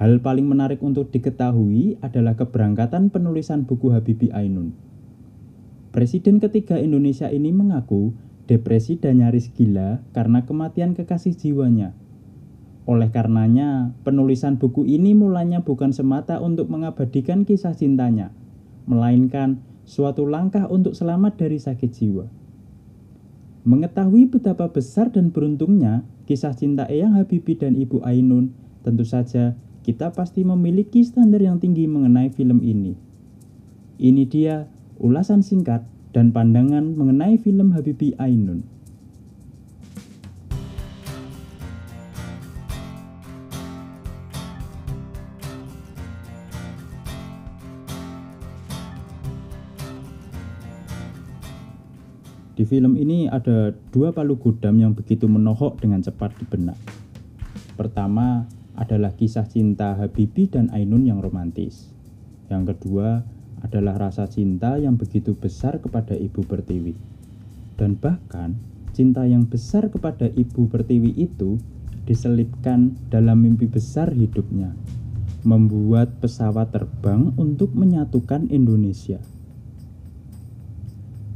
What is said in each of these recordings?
Hal paling menarik untuk diketahui adalah keberangkatan penulisan buku Habibie Ainun. Presiden ketiga Indonesia ini mengaku depresi dan nyaris gila karena kematian kekasih jiwanya. Oleh karenanya, penulisan buku ini mulanya bukan semata untuk mengabadikan kisah cintanya, melainkan suatu langkah untuk selamat dari sakit jiwa. Mengetahui betapa besar dan beruntungnya kisah cinta Eyang Habibie dan Ibu Ainun, tentu saja kita pasti memiliki standar yang tinggi mengenai film ini. Ini dia ulasan singkat dan pandangan mengenai film Habibie Ainun. Di film ini ada dua palu gudam yang begitu menohok dengan cepat di benak. Pertama, adalah kisah cinta Habibie dan Ainun yang romantis. Yang kedua adalah rasa cinta yang begitu besar kepada Ibu Pertiwi. Dan bahkan cinta yang besar kepada Ibu Pertiwi itu diselipkan dalam mimpi besar hidupnya, membuat pesawat terbang untuk menyatukan Indonesia.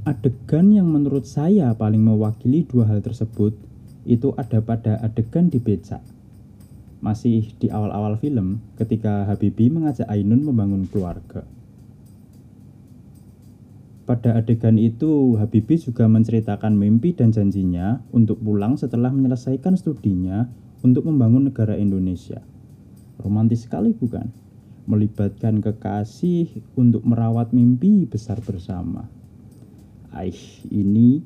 Adegan yang menurut saya paling mewakili dua hal tersebut itu ada pada adegan di becak masih di awal-awal film ketika Habibie mengajak Ainun membangun keluarga. Pada adegan itu, Habibie juga menceritakan mimpi dan janjinya untuk pulang setelah menyelesaikan studinya untuk membangun negara Indonesia. Romantis sekali bukan? Melibatkan kekasih untuk merawat mimpi besar bersama. Aih, ini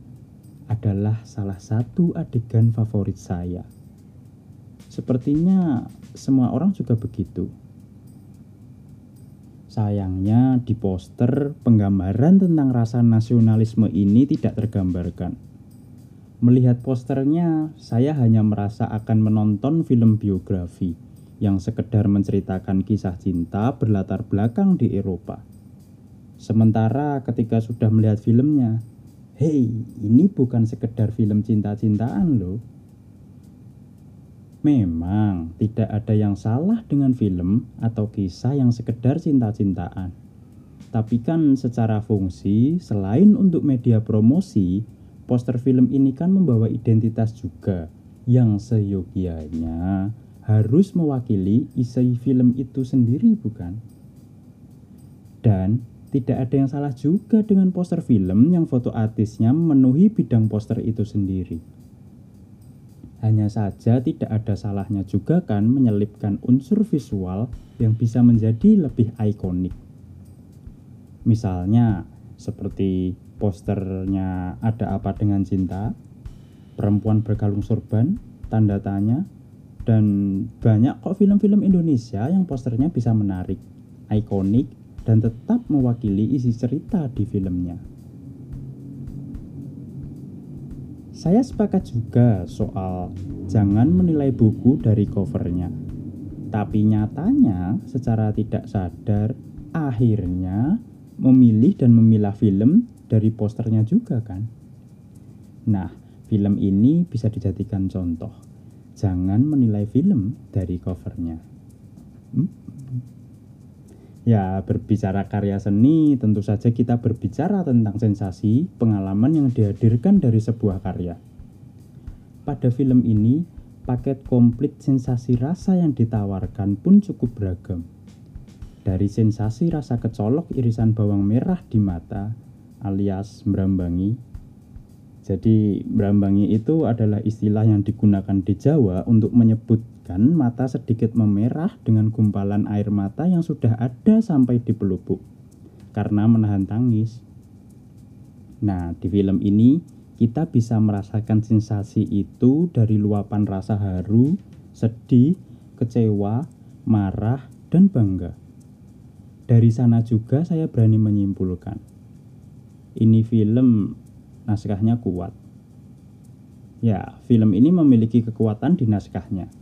adalah salah satu adegan favorit saya. Sepertinya semua orang juga begitu. Sayangnya di poster penggambaran tentang rasa nasionalisme ini tidak tergambarkan. Melihat posternya, saya hanya merasa akan menonton film biografi yang sekedar menceritakan kisah cinta berlatar belakang di Eropa. Sementara ketika sudah melihat filmnya, hei, ini bukan sekedar film cinta-cintaan loh Memang tidak ada yang salah dengan film atau kisah yang sekedar cinta-cintaan. Tapi kan secara fungsi, selain untuk media promosi, poster film ini kan membawa identitas juga yang seyogianya harus mewakili isi film itu sendiri bukan? Dan tidak ada yang salah juga dengan poster film yang foto artisnya memenuhi bidang poster itu sendiri. Hanya saja tidak ada salahnya juga kan menyelipkan unsur visual yang bisa menjadi lebih ikonik. Misalnya seperti posternya Ada Apa Dengan Cinta, Perempuan Berkalung Sorban, Tanda Tanya, dan banyak kok film-film Indonesia yang posternya bisa menarik, ikonik, dan tetap mewakili isi cerita di filmnya. Saya sepakat juga soal jangan menilai buku dari covernya. Tapi nyatanya secara tidak sadar akhirnya memilih dan memilah film dari posternya juga kan. Nah, film ini bisa dijadikan contoh. Jangan menilai film dari covernya. Hmm? Ya, berbicara karya seni, tentu saja kita berbicara tentang sensasi, pengalaman yang dihadirkan dari sebuah karya. Pada film ini, paket komplit sensasi rasa yang ditawarkan pun cukup beragam. Dari sensasi rasa kecolok irisan bawang merah di mata, alias merambangi. Jadi, merambangi itu adalah istilah yang digunakan di Jawa untuk menyebut Bahkan mata sedikit memerah dengan gumpalan air mata yang sudah ada sampai di pelupuk karena menahan tangis. Nah, di film ini kita bisa merasakan sensasi itu dari luapan rasa haru, sedih, kecewa, marah, dan bangga. Dari sana juga saya berani menyimpulkan. Ini film naskahnya kuat. Ya, film ini memiliki kekuatan di naskahnya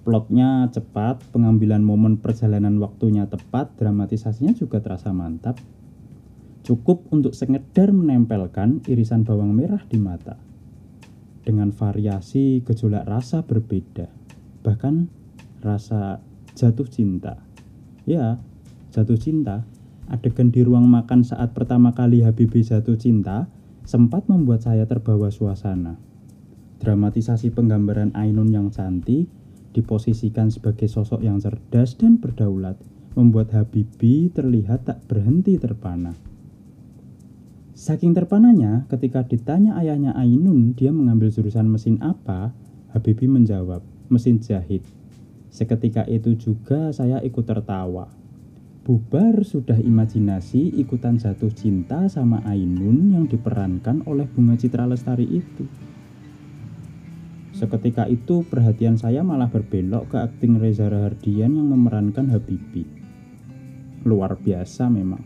plotnya cepat, pengambilan momen perjalanan waktunya tepat, dramatisasinya juga terasa mantap. Cukup untuk sekedar menempelkan irisan bawang merah di mata. Dengan variasi gejolak rasa berbeda. Bahkan rasa jatuh cinta. Ya, jatuh cinta. Adegan di ruang makan saat pertama kali Habibie jatuh cinta sempat membuat saya terbawa suasana. Dramatisasi penggambaran Ainun yang cantik diposisikan sebagai sosok yang cerdas dan berdaulat membuat Habibie terlihat tak berhenti terpana. Saking terpananya, ketika ditanya ayahnya Ainun dia mengambil jurusan mesin apa, Habibie menjawab, mesin jahit. Seketika itu juga saya ikut tertawa. Bubar sudah imajinasi ikutan jatuh cinta sama Ainun yang diperankan oleh Bunga Citra Lestari itu. Seketika itu perhatian saya malah berbelok ke akting Reza Rahardian yang memerankan Habibie. Luar biasa memang.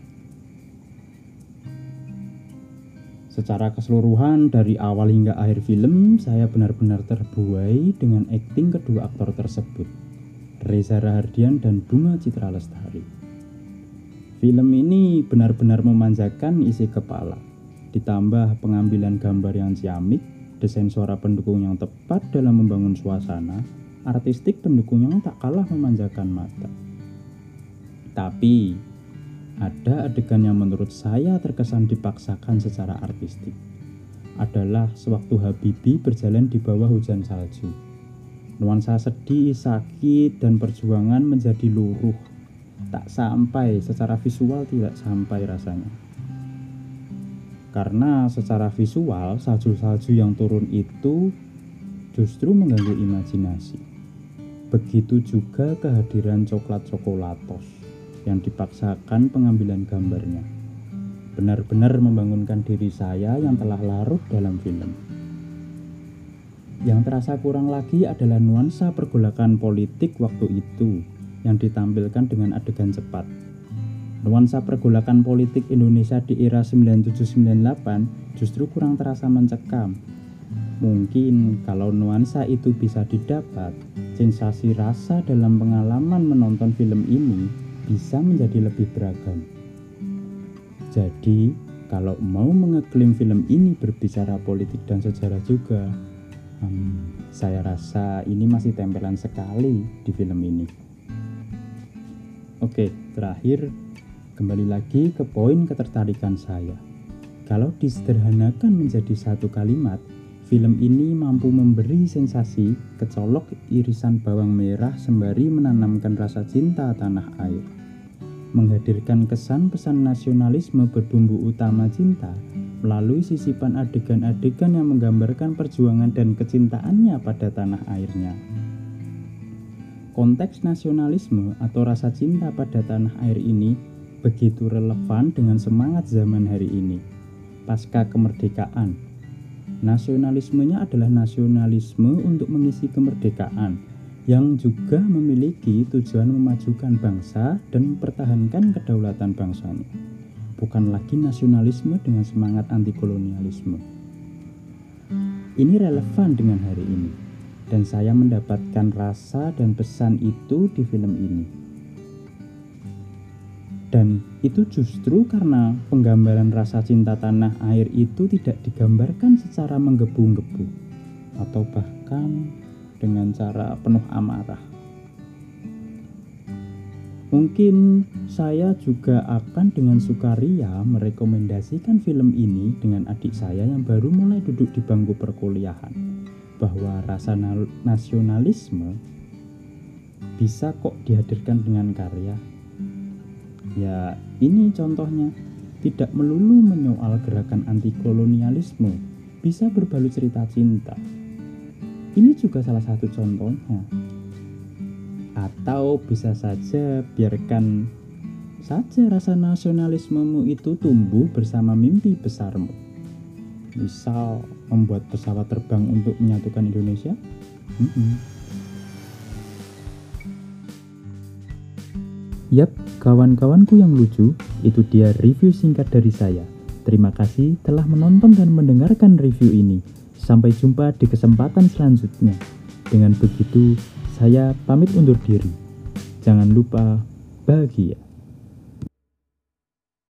Secara keseluruhan dari awal hingga akhir film saya benar-benar terbuai dengan akting kedua aktor tersebut Reza Rahardian dan Bunga Citra Lestari Film ini benar-benar memanjakan isi kepala Ditambah pengambilan gambar yang ciamik Desain suara pendukung yang tepat dalam membangun suasana Artistik pendukungnya tak kalah memanjakan mata Tapi ada adegan yang menurut saya terkesan dipaksakan secara artistik. Adalah sewaktu Habibi berjalan di bawah hujan salju. Nuansa sedih, sakit, dan perjuangan menjadi luruh. Tak sampai, secara visual tidak sampai rasanya. Karena secara visual, salju-salju yang turun itu justru mengganggu imajinasi. Begitu juga kehadiran coklat-coklatos yang dipaksakan pengambilan gambarnya. Benar-benar membangunkan diri saya yang telah larut dalam film. Yang terasa kurang lagi adalah nuansa pergolakan politik waktu itu yang ditampilkan dengan adegan cepat. Nuansa pergolakan politik Indonesia di era 9798 justru kurang terasa mencekam. Mungkin kalau nuansa itu bisa didapat, sensasi rasa dalam pengalaman menonton film ini bisa menjadi lebih beragam. Jadi, kalau mau mengeklaim film ini berbicara politik dan sejarah juga, hmm, saya rasa ini masih tempelan sekali di film ini. Oke, terakhir kembali lagi ke poin ketertarikan saya. Kalau disederhanakan menjadi satu kalimat, film ini mampu memberi sensasi kecolok irisan bawang merah sembari menanamkan rasa cinta tanah air menghadirkan kesan pesan nasionalisme berbumbu utama cinta melalui sisipan adegan-adegan yang menggambarkan perjuangan dan kecintaannya pada tanah airnya. Konteks nasionalisme atau rasa cinta pada tanah air ini begitu relevan dengan semangat zaman hari ini. Pasca kemerdekaan, nasionalismenya adalah nasionalisme untuk mengisi kemerdekaan yang juga memiliki tujuan memajukan bangsa dan mempertahankan kedaulatan bangsanya, bukan lagi nasionalisme dengan semangat anti kolonialisme. Ini relevan dengan hari ini, dan saya mendapatkan rasa dan pesan itu di film ini. Dan itu justru karena penggambaran rasa cinta tanah air itu tidak digambarkan secara menggebu-gebu, atau bahkan dengan cara penuh amarah. Mungkin saya juga akan dengan sukaria merekomendasikan film ini dengan adik saya yang baru mulai duduk di bangku perkuliahan bahwa rasa nasionalisme bisa kok dihadirkan dengan karya. Ya, ini contohnya. Tidak melulu menyoal gerakan anti kolonialisme, bisa berbalut cerita cinta, ini juga salah satu contohnya. Atau bisa saja biarkan saja rasa nasionalismemu itu tumbuh bersama mimpi besarmu. Misal membuat pesawat terbang untuk menyatukan Indonesia. Mm -mm. Yap, kawan-kawanku yang lucu, itu dia review singkat dari saya. Terima kasih telah menonton dan mendengarkan review ini. Sampai jumpa di kesempatan selanjutnya. Dengan begitu, saya pamit undur diri. Jangan lupa bahagia.